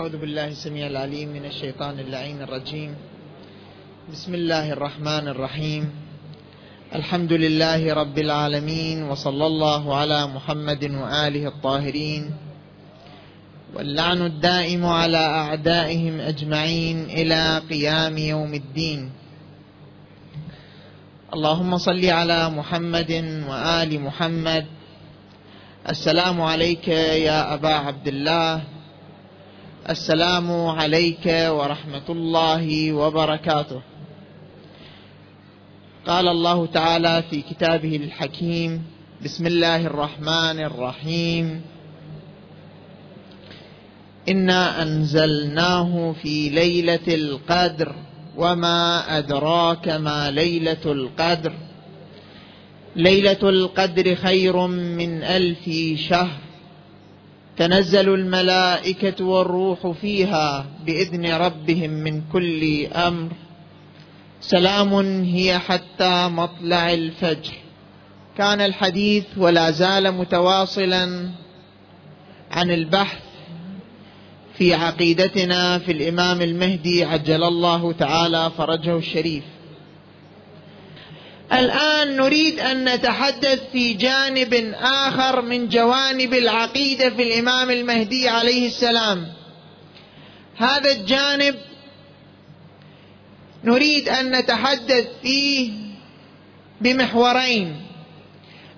أعوذ بالله السميع العليم من الشيطان اللعين الرجيم. بسم الله الرحمن الرحيم. الحمد لله رب العالمين وصلى الله على محمد وآله الطاهرين. واللعن الدائم على أعدائهم أجمعين إلى قيام يوم الدين. اللهم صل على محمد وآل محمد. السلام عليك يا أبا عبد الله. السلام عليك ورحمة الله وبركاته. قال الله تعالى في كتابه الحكيم بسم الله الرحمن الرحيم. إنا أنزلناه في ليلة القدر وما أدراك ما ليلة القدر. ليلة القدر خير من ألف شهر. تنزل الملائكة والروح فيها بإذن ربهم من كل أمر. سلام هي حتى مطلع الفجر. كان الحديث ولا زال متواصلا عن البحث في عقيدتنا في الإمام المهدي عجل الله تعالى فرجه الشريف. الآن نريد أن نتحدث في جانب آخر من جوانب العقيدة في الإمام المهدي عليه السلام. هذا الجانب نريد أن نتحدث فيه بمحورين.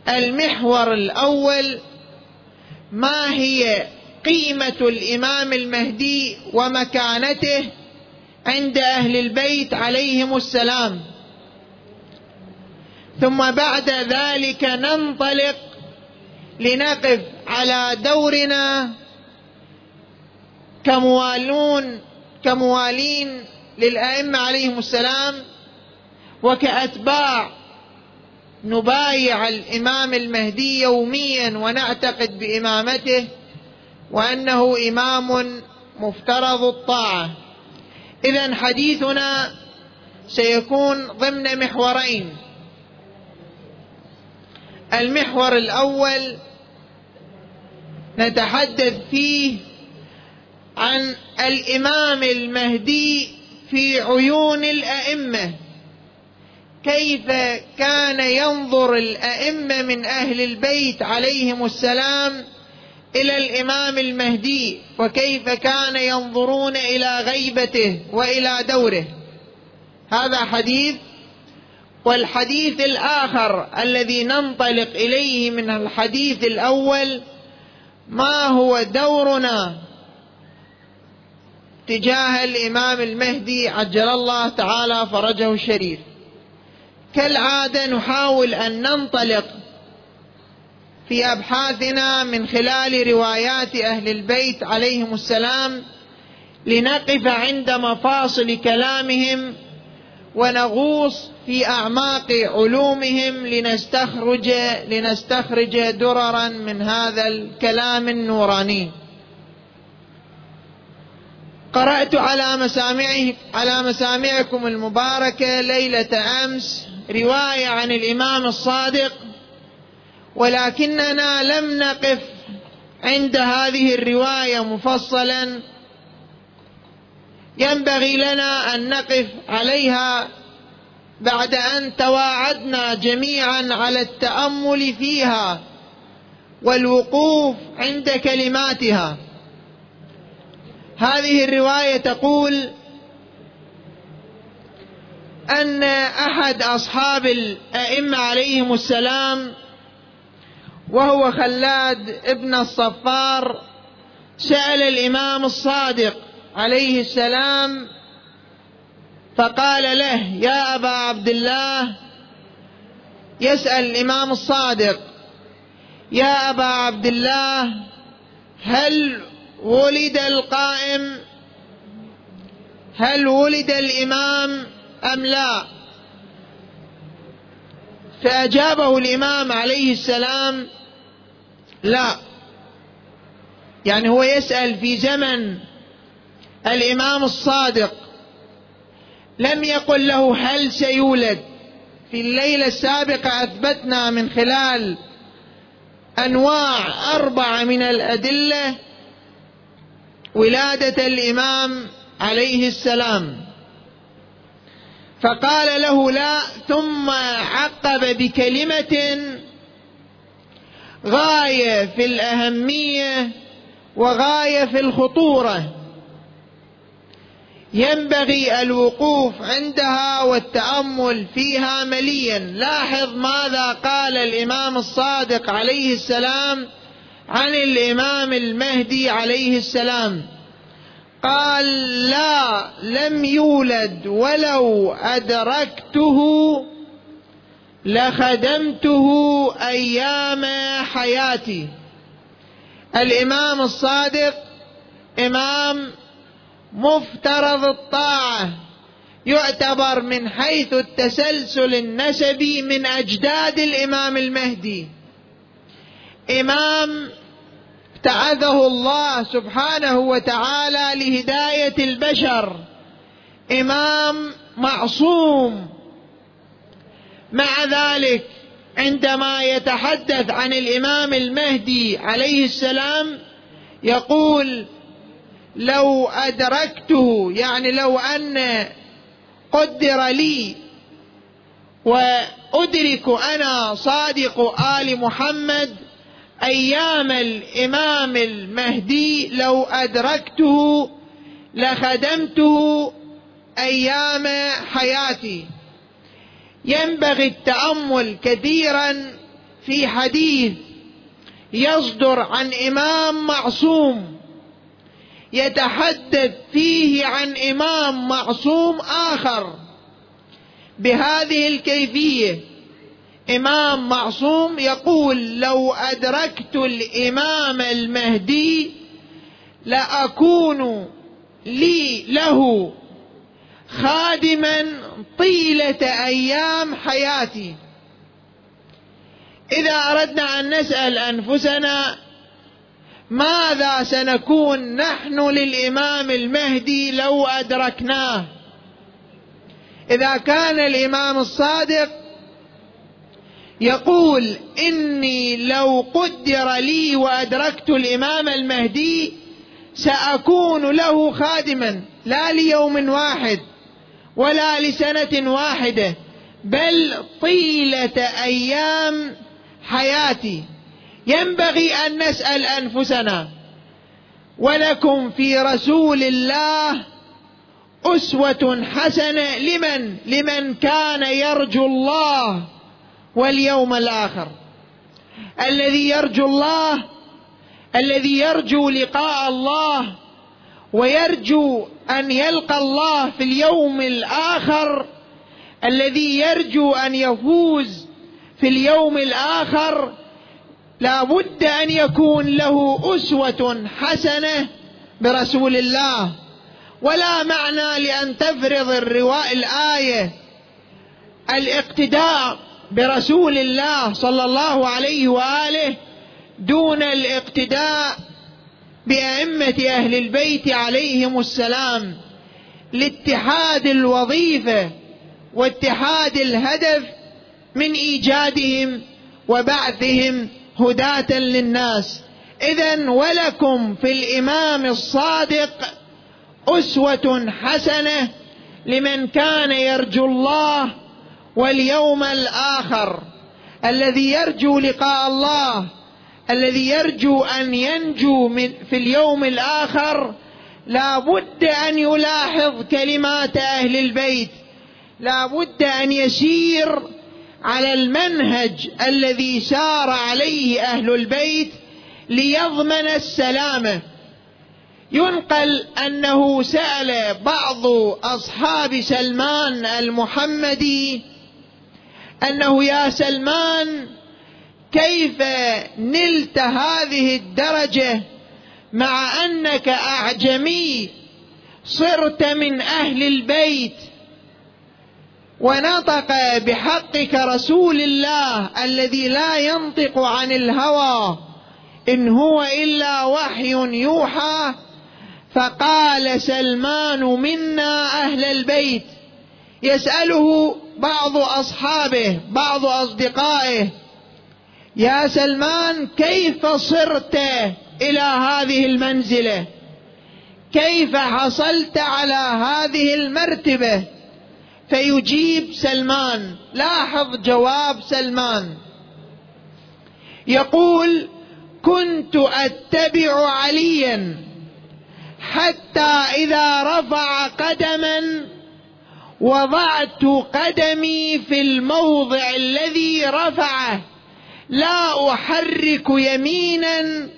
المحور الأول ما هي قيمة الإمام المهدي ومكانته عند أهل البيت عليهم السلام؟ ثم بعد ذلك ننطلق لنقف على دورنا كموالون كموالين للأئمة عليهم السلام وكأتباع نبايع الإمام المهدي يوميا ونعتقد بإمامته وأنه إمام مفترض الطاعة. اذا حديثنا سيكون ضمن محورين. المحور الأول نتحدث فيه عن الإمام المهدي في عيون الأئمة. كيف كان ينظر الأئمة من أهل البيت عليهم السلام إلى الإمام المهدي؟ وكيف كان ينظرون إلى غيبته وإلى دوره؟ هذا حديث والحديث الآخر الذي ننطلق إليه من الحديث الأول ما هو دورنا تجاه الإمام المهدي عجل الله تعالى فرجه الشريف؟ كالعادة نحاول أن ننطلق في أبحاثنا من خلال روايات أهل البيت عليهم السلام لنقف عند مفاصل كلامهم ونغوص في أعماق علومهم لنستخرج لنستخرج دررا من هذا الكلام النوراني. قرأت على مسامعه على مسامعكم المباركة ليلة أمس رواية عن الإمام الصادق ولكننا لم نقف عند هذه الرواية مفصلا ينبغي لنا أن نقف عليها بعد أن تواعدنا جميعا على التأمل فيها والوقوف عند كلماتها. هذه الرواية تقول أن أحد أصحاب الأئمة عليهم السلام وهو خلاد ابن الصفار سأل الإمام الصادق عليه السلام فقال له يا أبا عبد الله يسأل الإمام الصادق يا أبا عبد الله هل ولد القائم؟ هل ولد الإمام أم لا؟ فأجابه الإمام عليه السلام لا. يعني هو يسأل في زمن الإمام الصادق لم يقل له هل سيولد. في الليلة السابقة أثبتنا من خلال أنواع اربعه من الأدلة ولادة الإمام عليه السلام. فقال له لا ثم عقب بكلمة غاية في الأهمية وغاية في الخطورة. ينبغي الوقوف عندها والتأمل فيها مليا. لاحظ ماذا قال الإمام الصادق عليه السلام عن الإمام المهدي عليه السلام. قال لا لم يولد ولو أدركته لخدمته أيام حياتي. الإمام الصادق إمام مفترض الطاعة يعتبر من حيث التسلسل النسبي من أجداد الإمام المهدي. إمام ابتعثه الله سبحانه وتعالى لهداية البشر. إمام معصوم. مع ذلك عندما يتحدث عن الإمام المهدي عليه السلام يقول لو أدركته يعني لو أن قدر لي وأدرك أنا صادق آل محمد أيام الإمام المهدي لو أدركته لخدمته أيام حياتي. ينبغي التأمل كثيرا في حديث يصدر عن إمام معصوم. يتحدث فيه عن إمام معصوم آخر. بهذه الكيفية إمام معصوم يقول لو أدركت الإمام المهدي لأكون لي له خادما طيلة أيام حياتي. إذا أردنا أن نسأل أنفسنا ماذا سنكون نحن للإمام المهدي لو أدركناه؟ إذا كان الإمام الصادق يقول إني لو قدر لي وأدركت الإمام المهدي سأكون له خادما لا ليوم واحد ولا لسنة واحدة بل طيلة أيام حياتي. ينبغي أن نسأل أنفسنا ولكم في رسول الله أسوة حسنة لمن؟ لمن كان يرجو الله واليوم الآخر. الذي يرجو الله الذي يرجو لقاء الله ويرجو أن يلقى الله في اليوم الآخر. الذي يرجو أن يفوز في اليوم الآخر لا بد أن يكون له أسوة حسنة برسول الله. ولا معنى لأن تفرض الرواء الآية الاقتداء برسول الله صلى الله عليه وآله دون الاقتداء بأئمة أهل البيت عليهم السلام. لاتحاد الوظيفة واتحاد الهدف من إيجادهم وبعثهم هداة للناس. اذا ولكم في الإمام الصادق أسوة حسنة لمن كان يرجو الله واليوم الآخر. الذي يرجو لقاء الله الذي يرجو أن ينجو من في اليوم الآخر لا بد أن يلاحظ كلمات أهل البيت لا بد أن يسير على المنهج الذي سار عليه أهل البيت ليضمن السلامه ينقل أنه سأل بعض أصحاب سلمان المحمدي أنه يا سلمان كيف نلت هذه الدرجة مع أنك أعجمي صرت من أهل البيت ونطق بحقك رسول الله الذي لا ينطق عن الهوى. إن هو إلا وحي يوحى. فقال سلمان منا أهل البيت. يسأله بعض أصحابه بعض أصدقائه. يا سلمان كيف صرت إلى هذه المنزلة؟ كيف حصلت على هذه المرتبة؟ فيجيب سلمان. لاحظ جواب سلمان. يقول كنت أتبع عليا حتى إذا رفع قدما وضعت قدمي في الموضع الذي رفعه. لا أحرك يمينا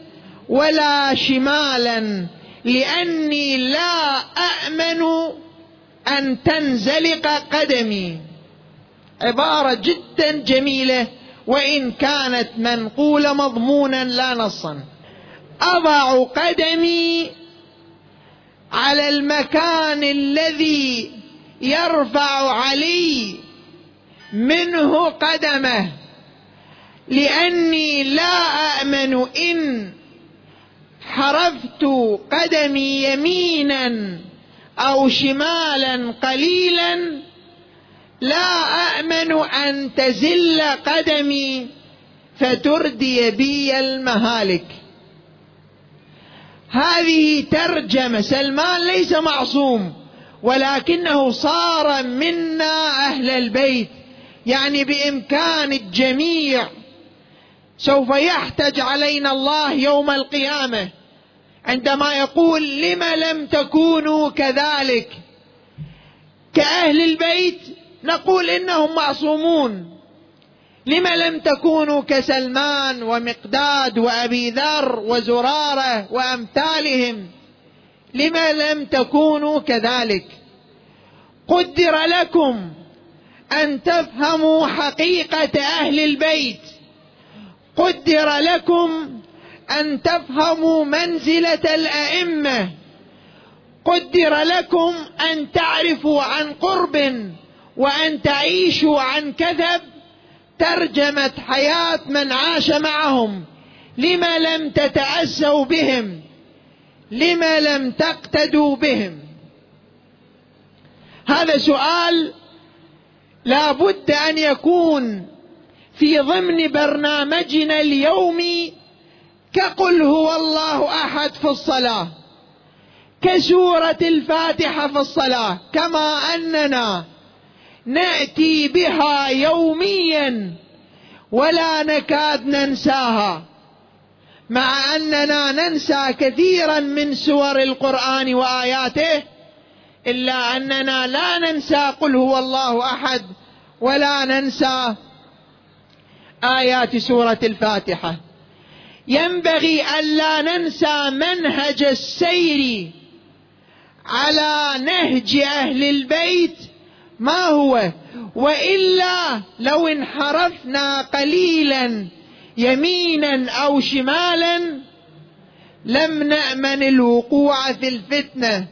ولا شمالا لأني لا امن أن تنزلق قدمي. عبارة جدا جميلة وإن كانت منقولة مضمونا لا نصا. أضع قدمي على المكان الذي يرفع علي منه قدمه لأني لا آمن إن حرفت قدمي يمينا. أو شمالا قليلا لا امن أن تزل قدمي فتردي بي المهالك. هذه ترجمة سلمان ليس معصوم ولكنه صار منا أهل البيت يعني بإمكان الجميع. سوف يحتج علينا الله يوم القيامة. عندما يقول لم لم تكونوا كذلك كأهل البيت نقول إنهم معصومون. لم لم تكونوا كسلمان ومقداد وأبي ذر وزرارة وأمثالهم؟ لم لم تكونوا كذلك. قدر لكم أن تفهموا حقيقة أهل البيت. قدر لكم أن تفهموا منزلة الأئمة. قدر لكم أن تعرفوا عن قرب وأن تعيشوا عن كذب. ترجمه حياة من عاش معهم. لما لم تتأسوا بهم؟ لما لم تقتدوا بهم؟ هذا سؤال لا بد أن يكون في ضمن برنامجنا اليومي كقل هو الله أحد في الصلاة. كسورة الفاتحة في الصلاة. كما أننا نأتي بها يوميا ولا نكاد ننساها. مع أننا ننسى كثيرا من سور القرآن وآياته إلا أننا لا ننسى قل هو الله أحد ولا ننسى آيات سورة الفاتحة. ينبغي ألا ننسى منهج السير على نهج أهل البيت ما هو؟ وإلا لو انحرفنا قليلا يمينا أو شمالا لم نأمن الوقوع في الفتنة.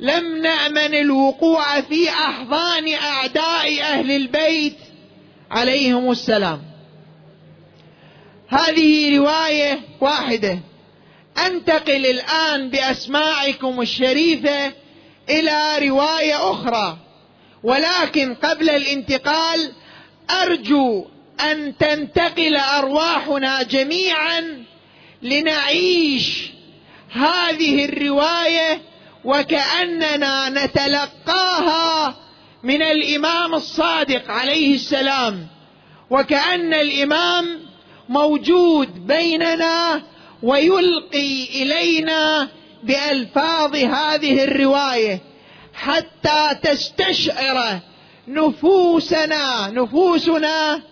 لم نأمن الوقوع في أحضان أعداء أهل البيت. عليهم السلام. هذه رواية واحدة. أنتقل الآن بأسماعكم الشريفة إلى رواية أخرى. ولكن قبل الانتقال أرجو أن تنتقل أرواحنا جميعا لنعيش هذه الرواية وكأننا نتلقاها من الإمام الصادق عليه السلام. وكأن الإمام موجود بيننا ويلقي إلينا بألفاظ هذه الرواية حتى تستشعر نفوسنا نفوسنا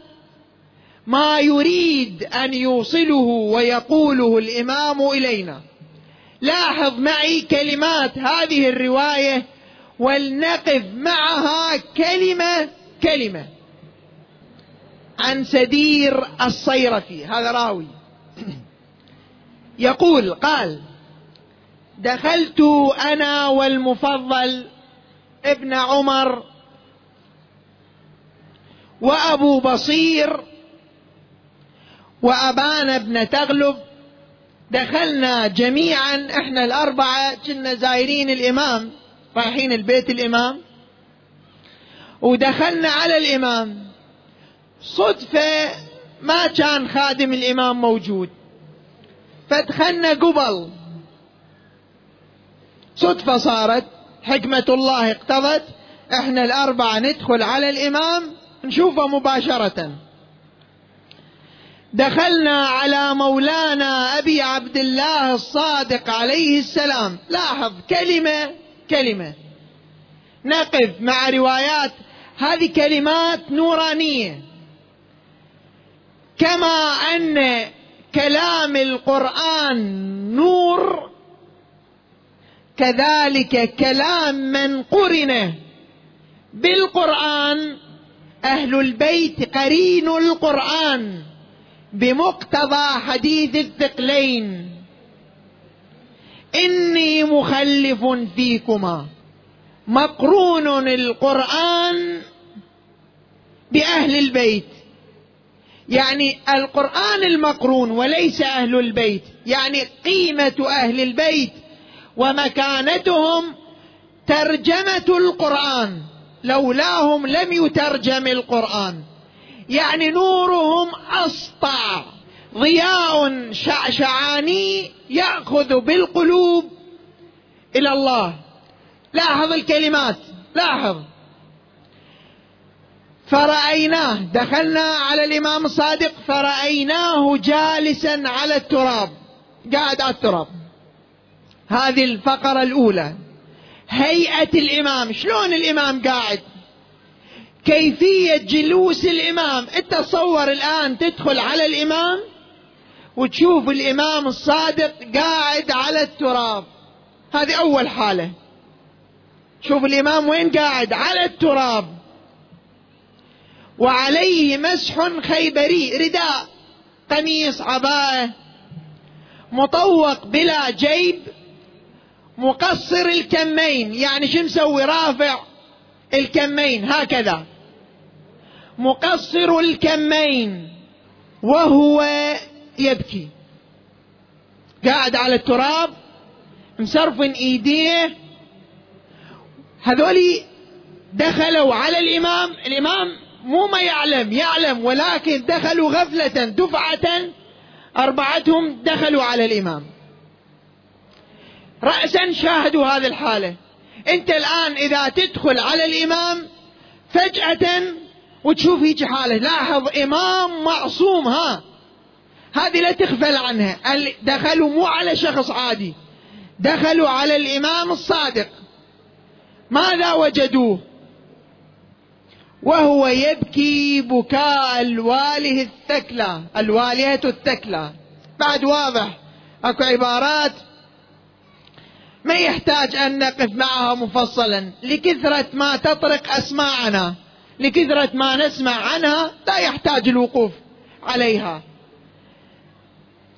ما يريد أن يوصله ويقوله الإمام إلينا. لاحظ معي كلمات هذه الرواية ولنقف معها كلمة كلمة. عن سدير الصيرفي هذا راوي. يقول قال دخلت أنا والمفضل ابن عمر وأبو بصير وأبان بن تغلب. دخلنا جميعا إحنا الأربعة كنا زايرين الإمام رايحين البيت الإمام. ودخلنا على الإمام. صدفة ما كان خادم الإمام موجود. فدخلنا قبل. صدفة صارت حكمة الله اقتضت إحنا الأربعة ندخل على الإمام نشوفه مباشرة. دخلنا على مولانا أبي عبد الله الصادق عليه السلام. لاحظ كلمة كلمة. نقف مع روايات. هذه كلمات نورانية. كما أن كلام القرآن نور كذلك كلام من قرن. بالقرآن أهل البيت قرين القرآن بمقتضى حديث الثقلين. إني مخلف فيكما مقرون القرآن بأهل البيت. يعني القرآن المقرون وليس أهل البيت يعني قيمة أهل البيت ومكانتهم ترجمة القرآن لولاهم لم يترجم القرآن. يعني نورهم أسطع ضياء شعشعاني يأخذ بالقلوب إلى الله. لاحظ الكلمات لاحظ. فرأيناه. دخلنا على الإمام الصادق فرأيناه جالسا على التراب. قاعد على التراب. هذه الفقرة الأولى. هيئة الإمام. شلون الإمام قاعد؟ كيفية جلوس الإمام. تصور الآن تدخل على الإمام وتشوف الإمام الصادق قاعد على التراب. هذه أول حالة. شوف الإمام وين قاعد؟ على التراب. وعليه مسح خيبري رداء قميص عباءة مطوق بلا جيب مقصر الكمين. يعني شو مسوي؟ رافع الكمين هكذا. مقصر الكمين وهو يبكي. قاعد على التراب مسرفن إيديه. هذولي دخلوا على الإمام. الإمام مو ما يعلم يعلم ولكن دخلوا غفلة دفعة أربعتهم دخلوا على الإمام. راسا شاهدوا هذه الحالة. أنت الآن إذا تدخل على الإمام فجأة وتشوف هيك حالة لاحظ إمام معصوم ها؟ هذه لا تغفل عنها. دخلوا مو على شخص عادي دخلوا على الإمام الصادق. ماذا وجدوه؟ وهو يبكي بكاء الواله الثكلى الوالهة الثكلى. بعد واضح أكو عبارات. ما يحتاج أن نقف معها مفصلا. لكثرة ما تطرق أسماعنا لكثرة ما نسمع عنها لا يحتاج الوقوف عليها.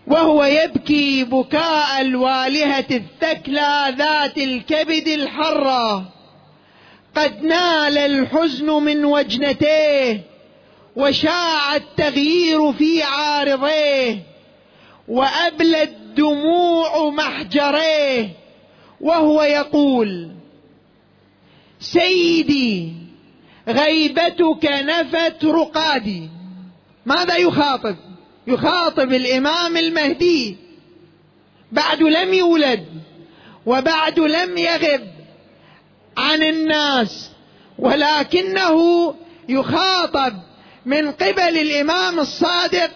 وهو يبكي بكاء الوالهة الثكلى ذات الكبد الحرة. قد نال الحزن من وجنتيه وشاع التغيير في عارضيه وأبلى الدموع محجريه وهو يقول سيدي غيبتك نفت رقادي. ماذا يخاطب؟ يخاطب الإمام المهدي بعد لم يولد وبعد لم يغب. عن الناس ولكنه يخاطب من قبل الإمام الصادق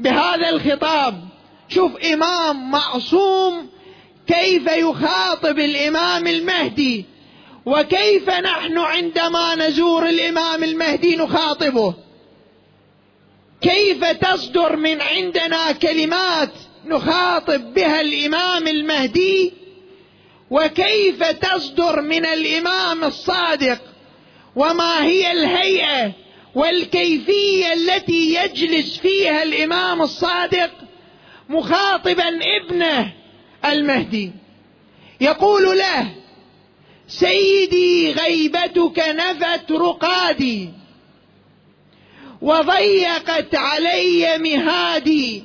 بهذا الخطاب. شوف إمام معصوم كيف يخاطب الإمام المهدي؟ وكيف نحن عندما نزور الإمام المهدي نخاطبه؟ كيف تصدر من عندنا كلمات نخاطب بها الإمام المهدي وكيف تصدر من الإمام الصادق؟ وما هي الهيئة والكيفية التي يجلس فيها الإمام الصادق مخاطبا ابنه المهدي؟ يقول له سيدي غيبتك نفت رقادي وضيقت علي مهادي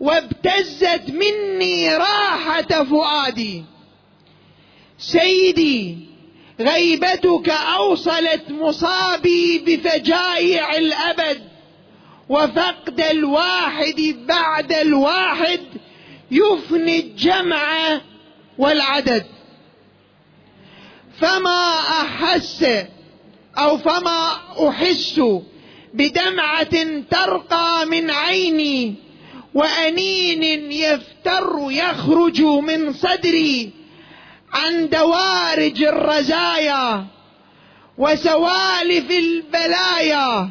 وابتزت مني راحة فؤادي. سيدي غيبتك أوصلت مصابي بفجائع الأبد وفقد الواحد بعد الواحد يفني الجمع والعدد. فما أحس أو فما أحس بدمعة ترقى من عيني وأنين يفتر يخرج من صدري عن دوارج الرزايا وسوالف البلايا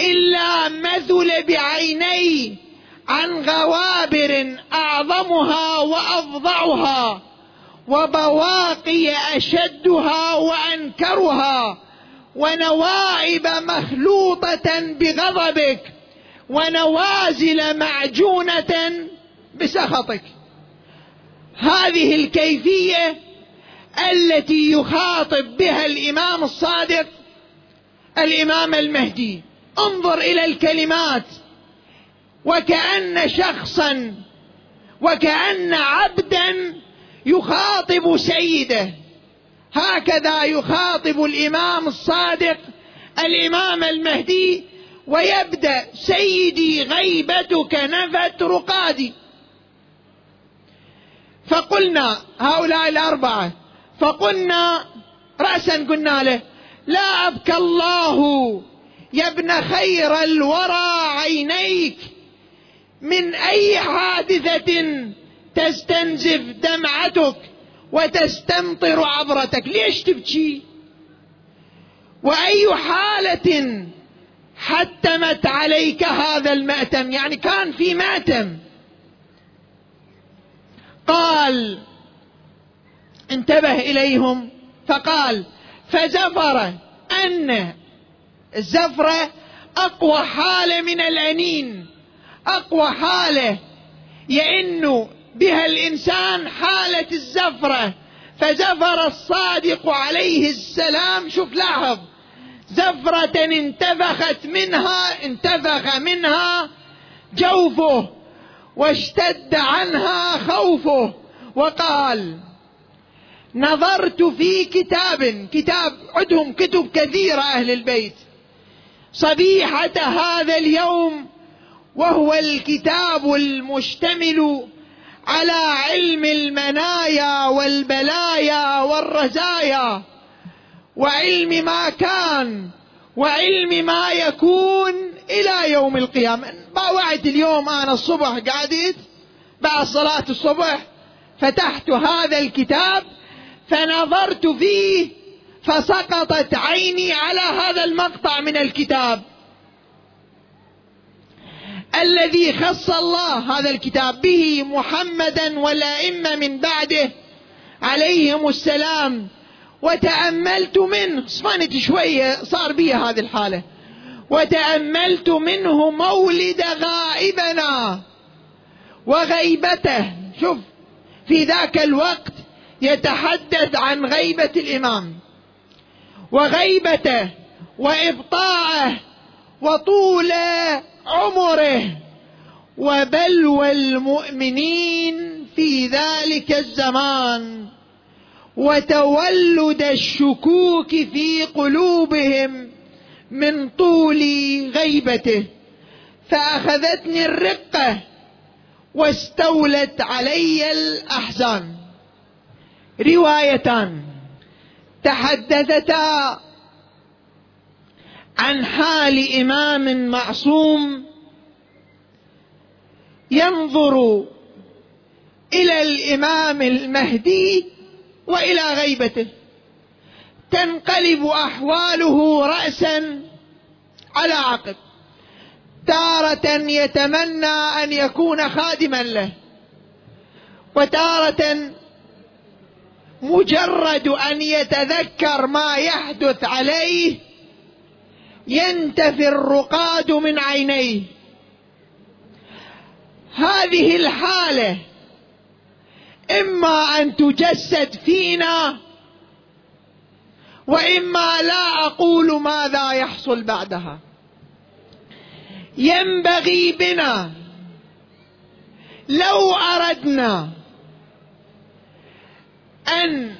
إلا مثل بعيني عن غوابر أعظمها وافظعها وبواقي أشدها وأنكرها ونوائب مخلوطة بغضبك ونوازل معجونة بسخطك. هذه الكيفية التي يخاطب بها الإمام الصادق الإمام المهدي. انظر إلى الكلمات. وكأن شخصا وكأن عبدا يخاطب سيده. هكذا يخاطب الإمام الصادق الإمام المهدي ويبدأ سيدي غيبتك نفت رقادي. فقلنا هؤلاء الأربعة فقلنا راسا قلنا له لا أبكى الله يا ابن خير الورى عينيك من أي حادثة تستنزف دمعتك وتستمطر عبرتك ليش تبكي؟ وأي حالة حتمت عليك هذا المأتم؟ يعني كان في مأتم. قال انتبه إليهم. فقال فزفر أن الزفره أقوى حالة من الانين أقوى حالة يئن بها الإنسان حالة الزفره فزفر الصادق عليه السلام. شوف لاحظ زفرة انتفخت منها انتفخ منها جوفه. واشتد عنها خوفه وقال نظرت في كتاب كتاب عندهم كتب كثيرة أهل البيت صبيحة هذا اليوم وهو الكتاب المشتمل على علم المنايا والبلايا والرزايا وعلم ما كان وعلم ما يكون إلى يوم القيامة. باوعت اليوم أنا الصبح قعدت بعد صلاة الصبح فتحت هذا الكتاب فنظرت فيه فسقطت عيني على هذا المقطع من الكتاب. الذي خص الله هذا الكتاب به محمدا والأئمة من بعده عليهم السلام. وتأملت منه. صفنت شوية صار بي هذه الحالة. وتأملت منه مولد غائبنا وغيبته. شوف في ذاك الوقت يتحدث عن غيبة الإمام وغيبته وابطاعه وطول عمره. وبلوى المؤمنين في ذلك الزمان وتولد الشكوك في قلوبهم. من طول غيبته فأخذتني الرقة واستولت علي الأحزان. روايتان تحدثتا عن حال إمام معصوم ينظر إلى الإمام المهدي وإلى غيبته. تنقلب أحواله راسا على عقب تارة يتمنى أن يكون خادما له وتارة مجرد أن يتذكر ما يحدث عليه ينتفي الرقاد من عينيه. هذه الحالة إما أن تجسد فينا وإما لا أقول ماذا يحصل بعدها. ينبغي بنا لو أردنا أن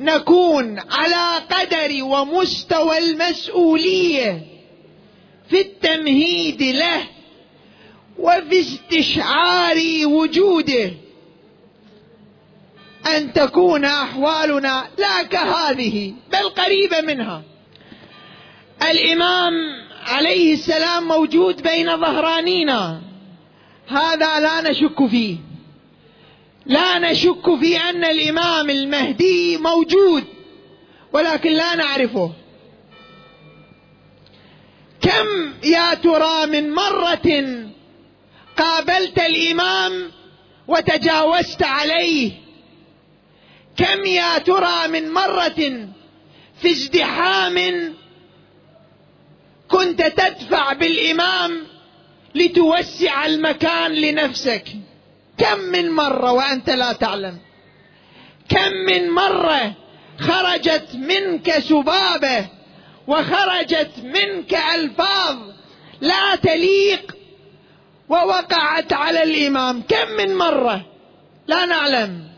نكون على قدر ومستوى المسؤولية في التمهيد له وفي استشعار وجوده. أن تكون أحوالنا لا كهذه بل قريبة منها. الإمام عليه السلام موجود بين ظهرانينا. هذا لا نشك فيه. لا نشك في أن الإمام المهدي موجود ولكن لا نعرفه. كم يا ترى من مرة قابلت الإمام وتجاوزت عليه؟ كم يا ترى من مرة في ازدحام كنت تدفع بالإمام لتوسع المكان لنفسك؟ كم من مرة وأنت لا تعلم. كم من مرة خرجت منك سبابة وخرجت منك ألفاظ لا تليق ووقعت على الإمام؟ كم من مرة؟ لا نعلم.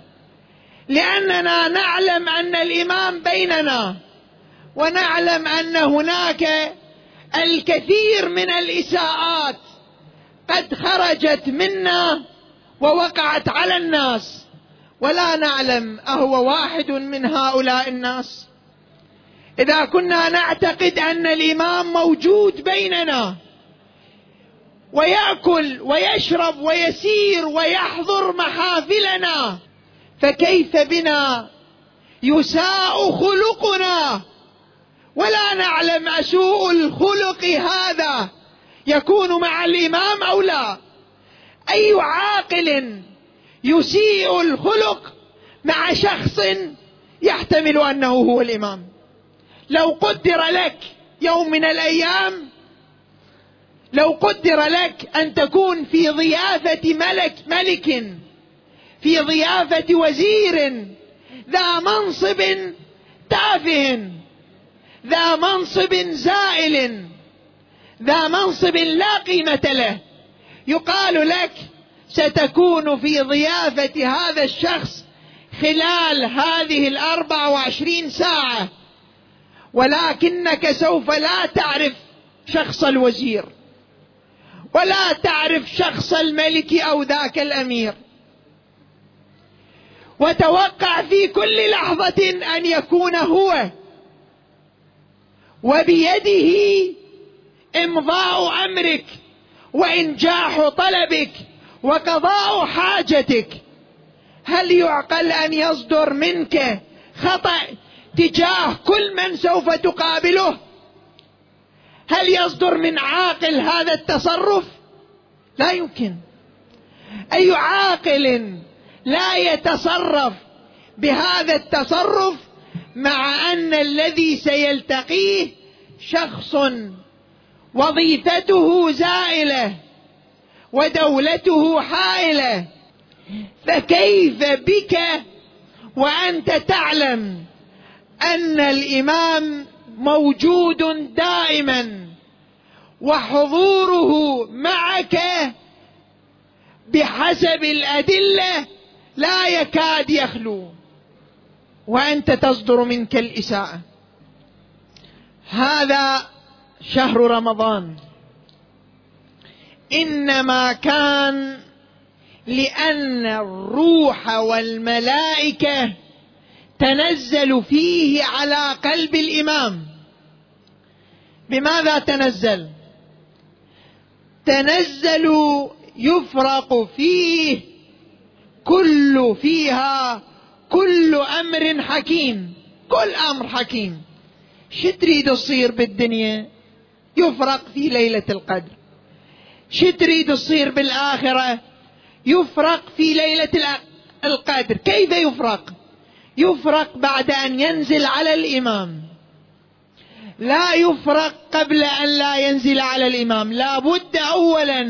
لأننا نعلم أن الامام بيننا ونعلم أن هناك الكثير من الإساءات قد خرجت منا ووقعت على الناس. ولا نعلم أهو واحد من هؤلاء الناس. إذا كنا نعتقد أن الامام موجود بيننا ويأكل ويشرب ويسير ويحضر محافلنا فكيف بنا؟ يساء خلقنا. ولا نعلم أسوء الخلق هذا. يكون مع الإمام أو لا؟ أي عاقل يسيء الخلق مع شخص يحتمل أنه هو الإمام؟ لو قدر لك يوم من الأيام لو قدر لك أن تكون في ضيافة ملك ملك في ضيافة وزير ذا منصب تافه ذا منصب زائل ذا منصب لا قيمة له. يقال لك ستكون في ضيافة هذا الشخص خلال هذه الأربع وعشرين ساعة. ولكنك سوف لا تعرف شخص الوزير ولا تعرف شخص الملك أو ذاك الأمير. وتوقع في كل لحظة أن يكون هو. وبيده إمضاء أمرك وإنجاح طلبك وقضاء حاجتك. هل يعقل أن يصدر منك خطأ تجاه كل من سوف تقابله؟ هل يصدر من عاقل هذا التصرف؟ لا يمكن. أي عاقل لا يتصرف بهذا التصرف مع أن الذي سيلتقيه شخص وظيفته زائلة ودولته حائلة. فكيف بك وأنت تعلم أن الإمام موجود دائما وحضوره معك بحسب الأدلة لا يكاد يخلو وأنت تصدر منك الإساءة. هذا شهر رمضان. إنما كان لأن الروح والملائكة تنزل فيه على قلب الإمام. بماذا تنزل؟ تنزل يفرق فيه كل فيها كل أمر حكيم. كل أمر حكيم. شو تريد تصير بالدنيا؟ يفرق في ليلة القدر. شو تريد تصير بالآخرة؟ يفرق في ليلة القدر. كيف يفرق؟ يفرق بعد أن ينزل على الإمام. لا يفرق قبل أن لا ينزل على الإمام. لا بد اولا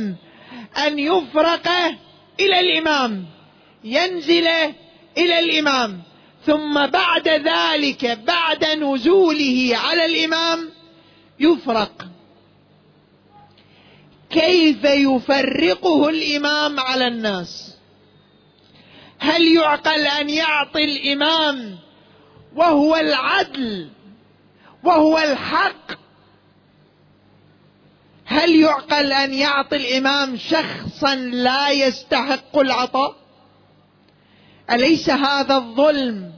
أن يفرق إلى الإمام. ينزل إلى الإمام. ثم بعد ذلك بعد نزوله على الإمام يفرق. كيف يفرقه الإمام على الناس؟ هل يعقل أن يعطي الإمام وهو العدل وهو الحق؟ هل يعقل أن يعطي الإمام شخصا لا يستحق العطاء؟ أليس هذا الظلم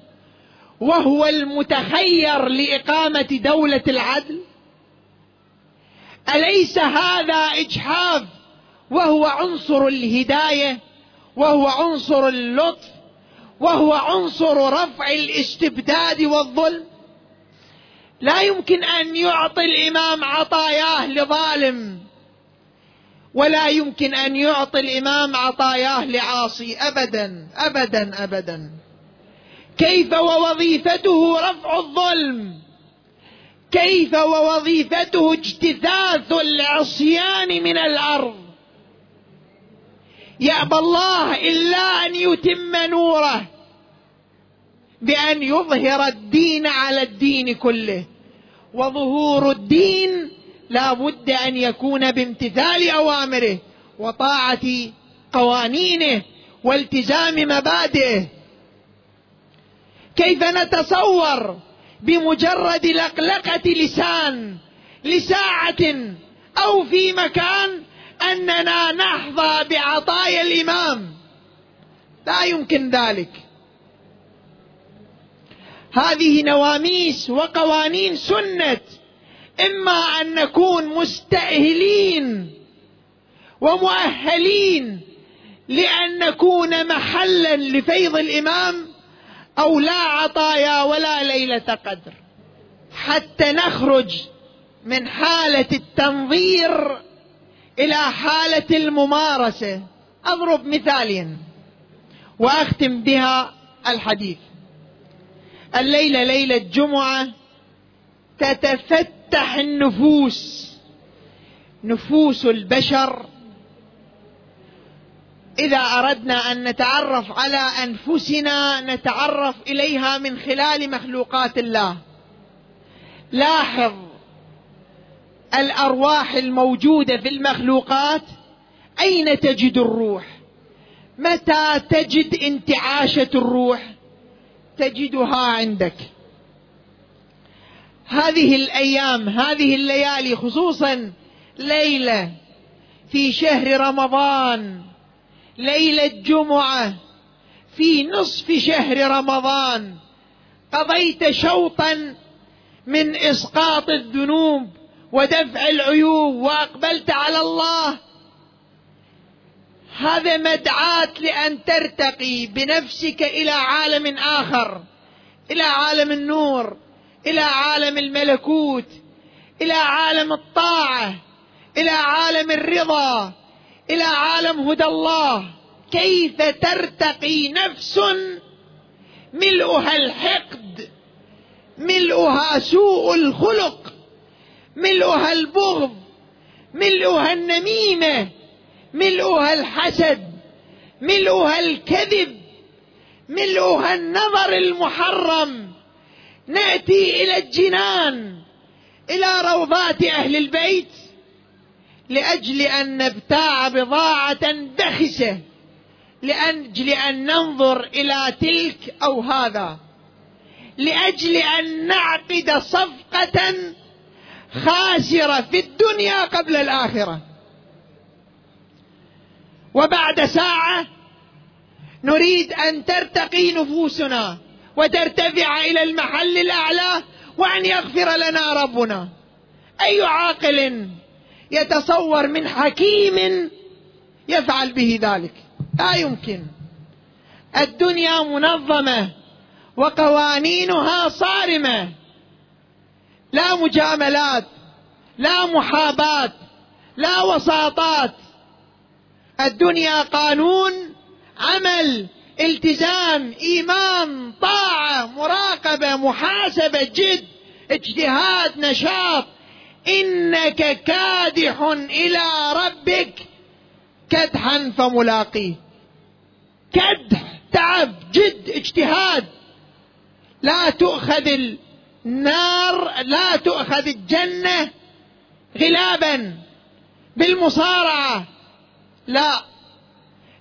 وهو المتخير لإقامة دولة العدل؟ أليس هذا إجحاف وهو عنصر الهداية وهو عنصر اللطف وهو عنصر رفع الاستبداد والظلم؟ لا يمكن أن يعطي الإمام عطاياه لظالم ولا يمكن أن يعطي الإمام عطاياه لعاصي. ابدا ابدا ابدا. كيف ووظيفته رفع الظلم؟ كيف ووظيفته اجتثاث العصيان من الأرض؟ يأبى الله إلا أن يتم نوره بأن يظهر الدين على الدين كله. وظهور الدين لا بد أن يكون بامتثال أوامره وطاعة قوانينه والتزام مبادئه. كيف نتصور بمجرد لقلقة لسان لساعة أو في مكان أننا نحظى بعطايا الإمام؟ لا يمكن ذلك. هذه نواميس وقوانين سنة إما أن نكون مستأهلين ومؤهلين لأن نكون محلا لفيض الإمام أو لا عطايا ولا ليلة قدر. حتى نخرج من حالة التنظير إلى حالة الممارسة. أضرب مثالين وأختم بها الحديث. الليلة ليلة جمعه تتفتح النفوس نفوس البشر. إذا أردنا أن نتعرف على أنفسنا نتعرف إليها من خلال مخلوقات الله. لاحظ الأرواح الموجودة في المخلوقات. أين تجد الروح؟ متى تجد انتعاشة الروح؟ تجدها عندك. هذه الأيام هذه الليالي خصوصا ليلة في شهر رمضان ليلة جمعه في نصف شهر رمضان. قضيت شوطا من إسقاط الذنوب ودفع العيوب وأقبلت على الله. هذا مدعاة لأن ترتقي بنفسك إلى عالم آخر إلى عالم النور. إلى عالم الملكوت إلى عالم الطاعة إلى عالم الرضا إلى عالم هدى الله. كيف ترتقي نفس ملؤها الحقد ملؤها سوء الخلق ملؤها البغض ملؤها النميمة ملؤها الحسد ملؤها الكذب ملؤها النظر المحرم. نأتي إلى الجنان إلى روضات أهل البيت لأجل أن نبتاع بضاعة دخسة لأجل أن ننظر إلى تلك أو هذا لأجل أن نعقد صفقة خاسرة في الدنيا قبل الآخرة. وبعد ساعة نريد أن ترتقي نفوسنا. وترتفع إلى المحل الأعلى وأن يغفر لنا ربنا. أي عاقل يتصور من حكيم يفعل به ذلك؟ لا يمكن. الدنيا منظمة وقوانينها صارمة. لا مجاملات لا محاباه لا وساطات. الدنيا قانون عمل التزام إيمان طاعة مراقبة محاسبة جد اجتهاد نشاط. إنك كادح إلى ربك كدحا فملاقيه. كدح تعب جد اجتهاد. لا تؤخذ النار لا تؤخذ الجنة غلابا. بالمصارعة لا.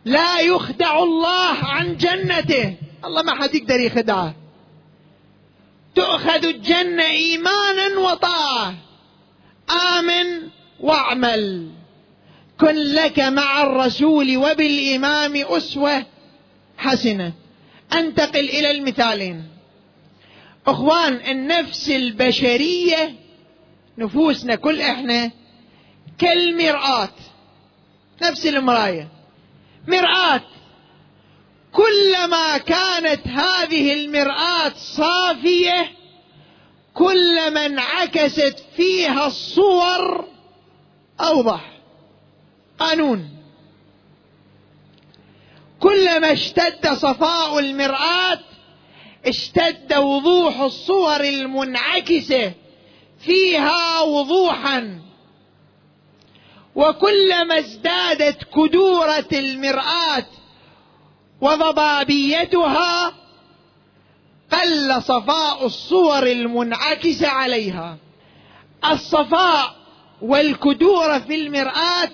لا يخدع الله عن جنته. الله ما حد يقدر يخدعه. تؤخذ الجنة إيمانا وطاعة. آمن واعمل. كن لك مع الرسول وبالإمام أسوة حسنة. أنتقل إلى المثالين. إخوان النفس البشرية نفوسنا كل إحنا كالمرآة. نفس المراية. مرآة. كلما كانت هذه المرآة صافية كلما انعكست فيها الصور أوضح. قانون. كلما اشتد صفاء المرآة اشتد وضوح الصور المنعكسة فيها وضوحا. وكلما ازدادت كدورة المرآة وضبابيتها قل صفاء الصور المنعكسه عليها. الصفاء والكدوره في المرآة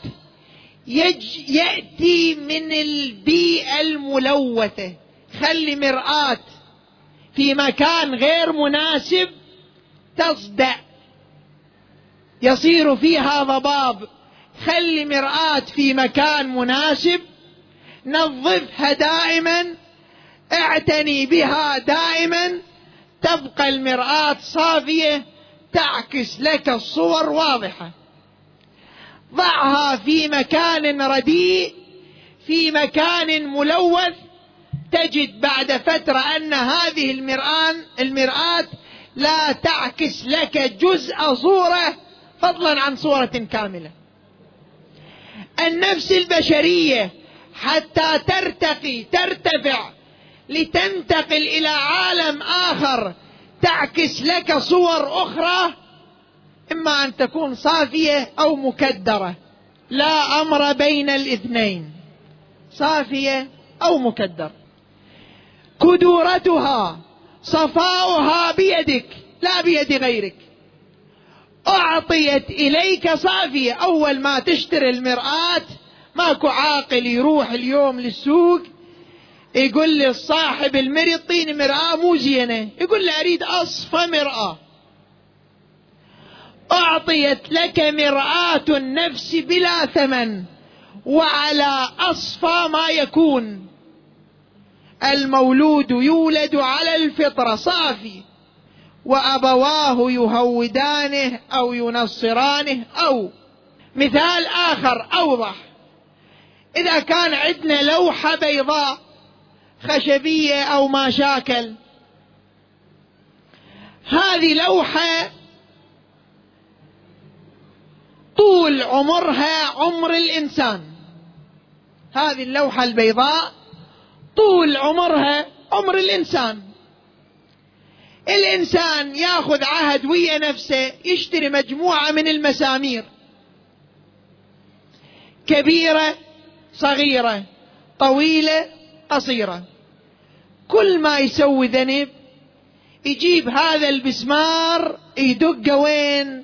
يج يأتي من البيئة الملوثة. خلي مرآة في مكان غير مناسب تصدع يصير فيها ضباب. خلي مرآة في مكان مناسب نظفها دائما اعتني بها دائما تبقى المرآة صافية تعكس لك الصور واضحة. ضعها في مكان رديء في مكان ملوث تجد بعد فترة أن هذه المرآة المرآة لا تعكس لك جزء صورة فضلا عن صورة كاملة. النفس البشرية حتى ترتقي ترتفع لتنتقل إلى عالم آخر تعكس لك صور أخرى إما أن تكون صافية أو مكدرة. لا أمر بين الاثنين صافية أو مكدر. كدورتها صفاؤها بيدك لا بيد غيرك. أعطيت إليك صافيه أول ما تشتري المرآة ماكو عاقل يروح اليوم للسوق يقول لي صاحب المري اعطيني مرآة مو زينة يقول لي أريد أصفى مرآة. أعطيت لك مرآة النفس بلا ثمن وعلى أصفى ما يكون. المولود يولد على الفطرة صافي. وأبواه يهودانه أو ينصرانه أو مثال آخر أوضح. إذا كان عندنا لوحة بيضاء خشبية أو ما شاكل هذه لوحة طول عمرها عمر الإنسان. هذه اللوحة البيضاء طول عمرها عمر الإنسان. الإنسان ياخذ عهد ويا نفسه يشتري مجموعة من المسامير. كبيرة صغيرة طويلة قصيرة. كل ما يسوي ذنب يجيب هذا المسمار يدقه وين؟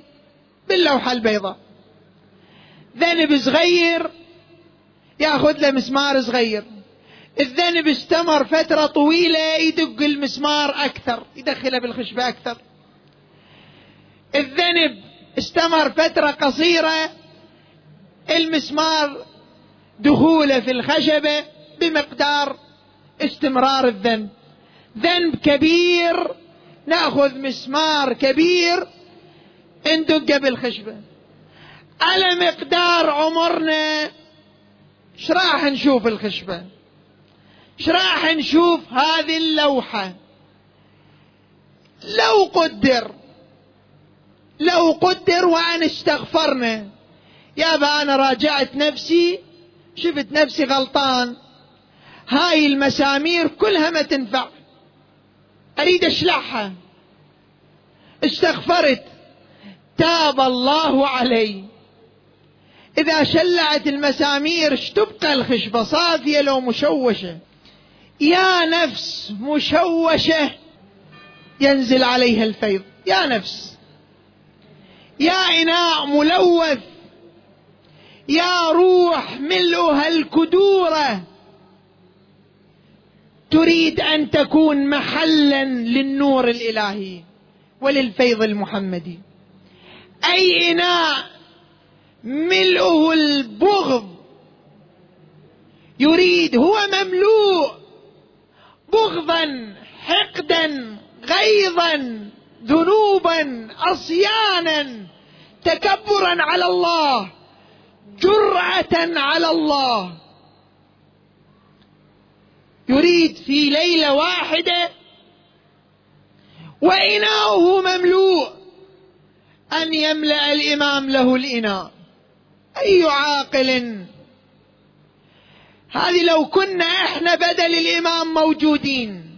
باللوحة البيضاء. ذنب صغير ياخذ له مسمار صغير. الذنب استمر فترة طويلة يدق المسمار أكثر يدخله بالخشبة أكثر. الذنب استمر فترة قصيرة المسمار دخوله في الخشبة بمقدار استمرار الذنب. ذنب كبير نأخذ مسمار كبير ندقه بالخشبة. على مقدار عمرنا إيش راح نشوف الخشبة؟ إيش راح نشوف هذه اللوحة؟ لو قدر لو قدر وأن استغفرنا. يابا أنا راجعت نفسي شفت نفسي غلطان. هاي المسامير كلها ما تنفع. أريد أشلعها. استغفرت. تاب الله علي. إذا شلعت المسامير اش تبقى الخشبة صافية لو مشوشة؟ يا نفس مشوشة ينزل عليها الفيض. يا نفس. يا إناء ملوث. يا روح ملؤها الكدورة. تريد أن تكون محلا للنور الإلهي وللفيض المحمدي. أي إناء ملؤه البغض. يريد هو مملوء. بغضا حقدا غيظا ذنوبا عصيانا تكبرا على الله جرأة على الله. يريد في ليلة واحدة وإناؤه مملوء أن يملأ الإمام له الإناء. أي عاقل هذه لو كنا إحنا بدل الإمام موجودين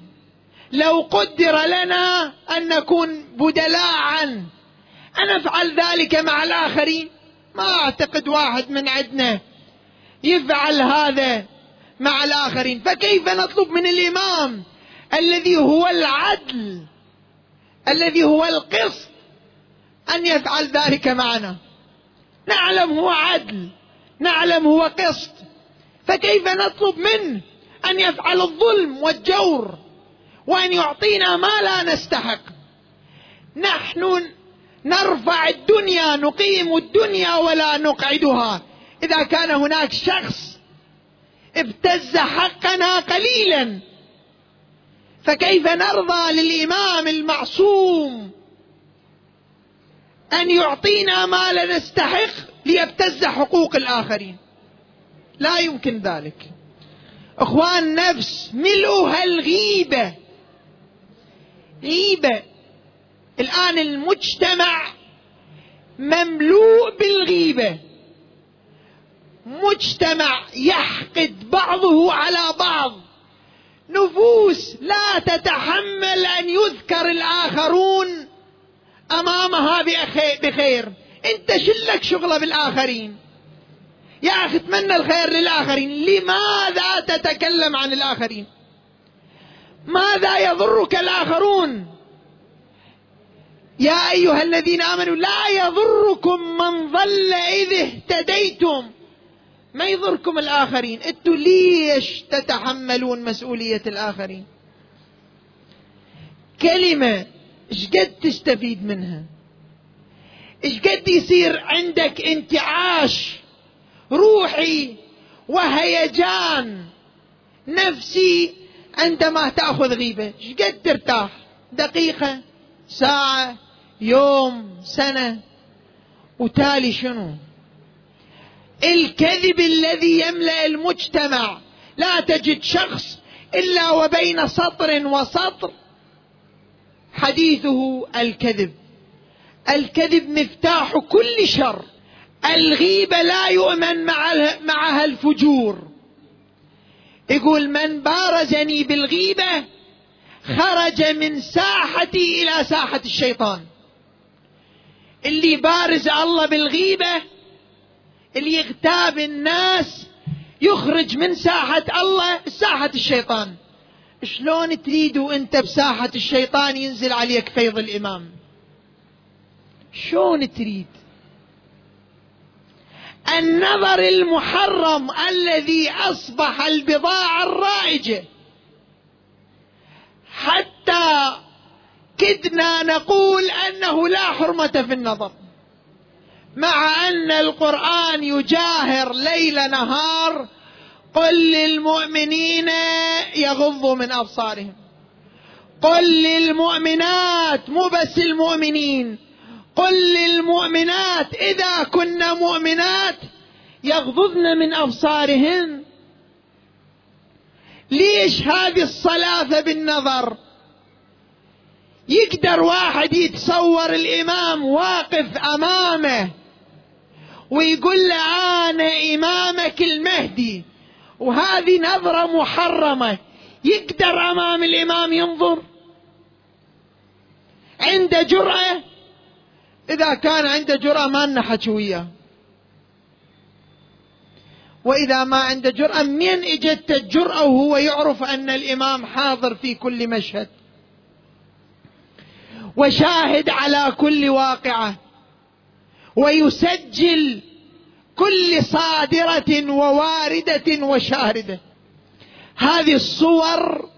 لو قدر لنا أن نكون بدلاء عنه أنفعل ذلك مع الآخرين؟ ما أعتقد واحد من عندنا يفعل هذا مع الآخرين. فكيف نطلب من الإمام الذي هو العدل الذي هو القسط أن يفعل ذلك معنا؟ نعلم هو عدل نعلم هو قسط. فكيف نطلب منه أن يفعل الظلم والجور وأن يعطينا ما لا نستحق؟ نحن نرفع الدنيا نقيم الدنيا ولا نقعدها. إذا كان هناك شخص ابتز حقنا قليلا فكيف نرضى للإمام المعصوم أن يعطينا ما لا نستحق ليبتز حقوق الآخرين؟ لا يمكن ذلك. إخوان نفس ملؤها الغيبة. غيبة. الآن المجتمع مملوء بالغيبة. مجتمع يحقد بعضه على بعض. نفوس لا تتحمل أن يذكر الآخرون أمامها بخير. أنت شلك شغلة بالآخرين. يا أخي أتمنى الخير للآخرين. لماذا تتكلم عن الآخرين؟ ماذا يضرك الآخرون؟ يا أيها الذين آمنوا لا يضركم من ضل إذ اهتديتم. ما يضركم الآخرين؟ أنتوا ليش تتحملون مسؤولية الآخرين؟ كلمة إيش قد تستفيد منها؟ إيش قد يصير عندك انتعاش؟ روحي وهيجان. نفسي عندما تأخذ غيبة إيش قد ترتاح؟ دقيقة ساعة يوم سنة. وتالي شنو؟ الكذب الذي يملأ المجتمع. لا تجد شخص إلا وبين سطر وسطر. حديثه الكذب. الكذب مفتاح كل شر. الغيبة لا يؤمن معها الفجور. يقول من بارزني بالغيبة خرج من ساحتي إلى ساحة الشيطان. اللي بارز الله بالغيبة اللي يغتاب الناس يخرج من ساحة الله ساحة الشيطان. شلون تريدوا أنت بساحة الشيطان ينزل عليك فيض الإمام؟ شلون تريد؟ النظر المحرم الذي أصبح البضاعة الرائجة. حتى كدنا نقول أنه لا حرمة في النظر مع أن القرآن يجاهر ليل نهار قل للمؤمنين يغضوا من أبصارهم قل للمؤمنات مو بس المؤمنين قل للمؤمنات إذا كن مؤمنات يغضضن من أبصارهن. ليش هذه الصلافه بالنظر؟ يقدر واحد يتصور الإمام واقف أمامه ويقول له أنا إمامك المهدي وهذه نظرة محرمة. يقدر أمام الإمام ينظر؟ عنده جرأة؟ إذا كان عنده جرأة ما نحكي وياه وإذا ما عنده جرأة من إجت الجرأة وهو يعرف أن الإمام حاضر في كل مشهد. وشاهد على كل واقعة. ويسجل كل صادرة وواردة وشاردة هذه الصور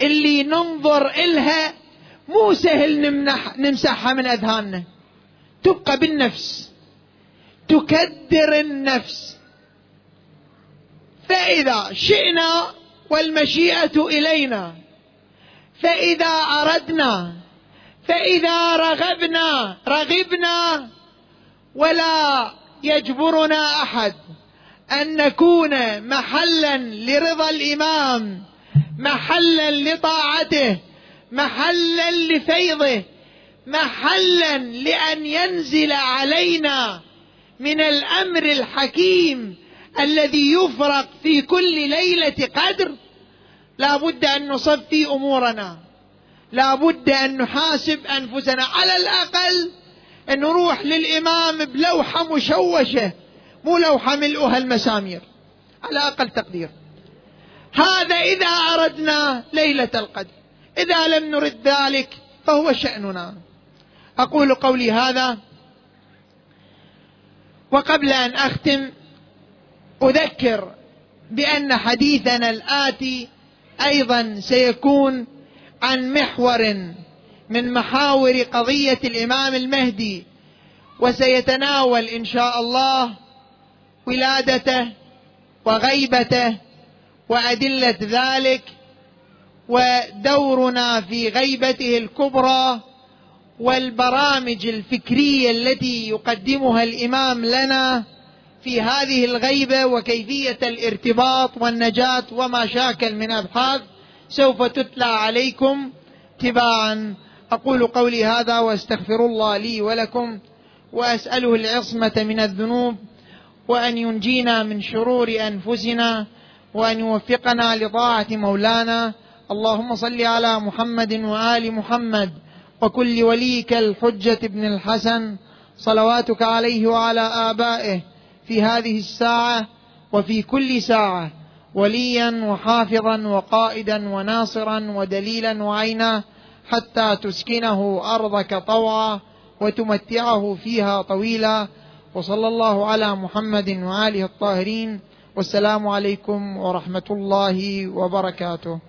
اللي ننظر إلها مو سهل نمسحها من أذهاننا. تبقى بالنفس. تكدر النفس. فإذا شئنا والمشيئة إلينا فإذا أردنا فإذا رغبنا رغبنا ولا يجبرنا أحد أن نكون محلا لرضا الإمام محلا لطاعته محلا لفيضه محلا لأن ينزل علينا من الأمر الحكيم الذي يفرق في كل ليلة قدر. لا بد أن نصفي أمورنا. لا بد أن نحاسب أنفسنا. على الأقل أن نروح للإمام بلوحة مشوشة مو لوحة ملؤها المسامير. على أقل تقدير. هذا إذا أردنا ليلة القدر. إذا لم نرد ذلك فهو شأننا. أقول قولي هذا وقبل أن أختم أذكر بأن حديثنا الآتي أيضا سيكون عن محور من محاور قضية الإمام المهدي وسيتناول إن شاء الله ولادته وغيبته وأدلة ذلك ودورنا في غيبته الكبرى والبرامج الفكرية التي يقدمها الإمام لنا في هذه الغيبة وكيفية الارتباط والنجاة وما شاكل من أبحاث سوف تتلى عليكم تباعا. أقول قولي هذا واستغفر الله لي ولكم وأسأله العصمة من الذنوب وأن ينجينا من شرور أنفسنا وأن يوفقنا لطاعة مولانا. اللهم صل على محمد وآل محمد. وكل وليك الحجه ابن الحسن صلواتك عليه وعلى آبائه في هذه الساعة وفي كل ساعة وليا وحافظا وقائدا وناصرا ودليلا وعينا حتى تسكنه أرضك طوعا وتمتعه فيها طويلا. وصلى الله على محمد وآله الطاهرين. والسلام عليكم ورحمة الله وبركاته.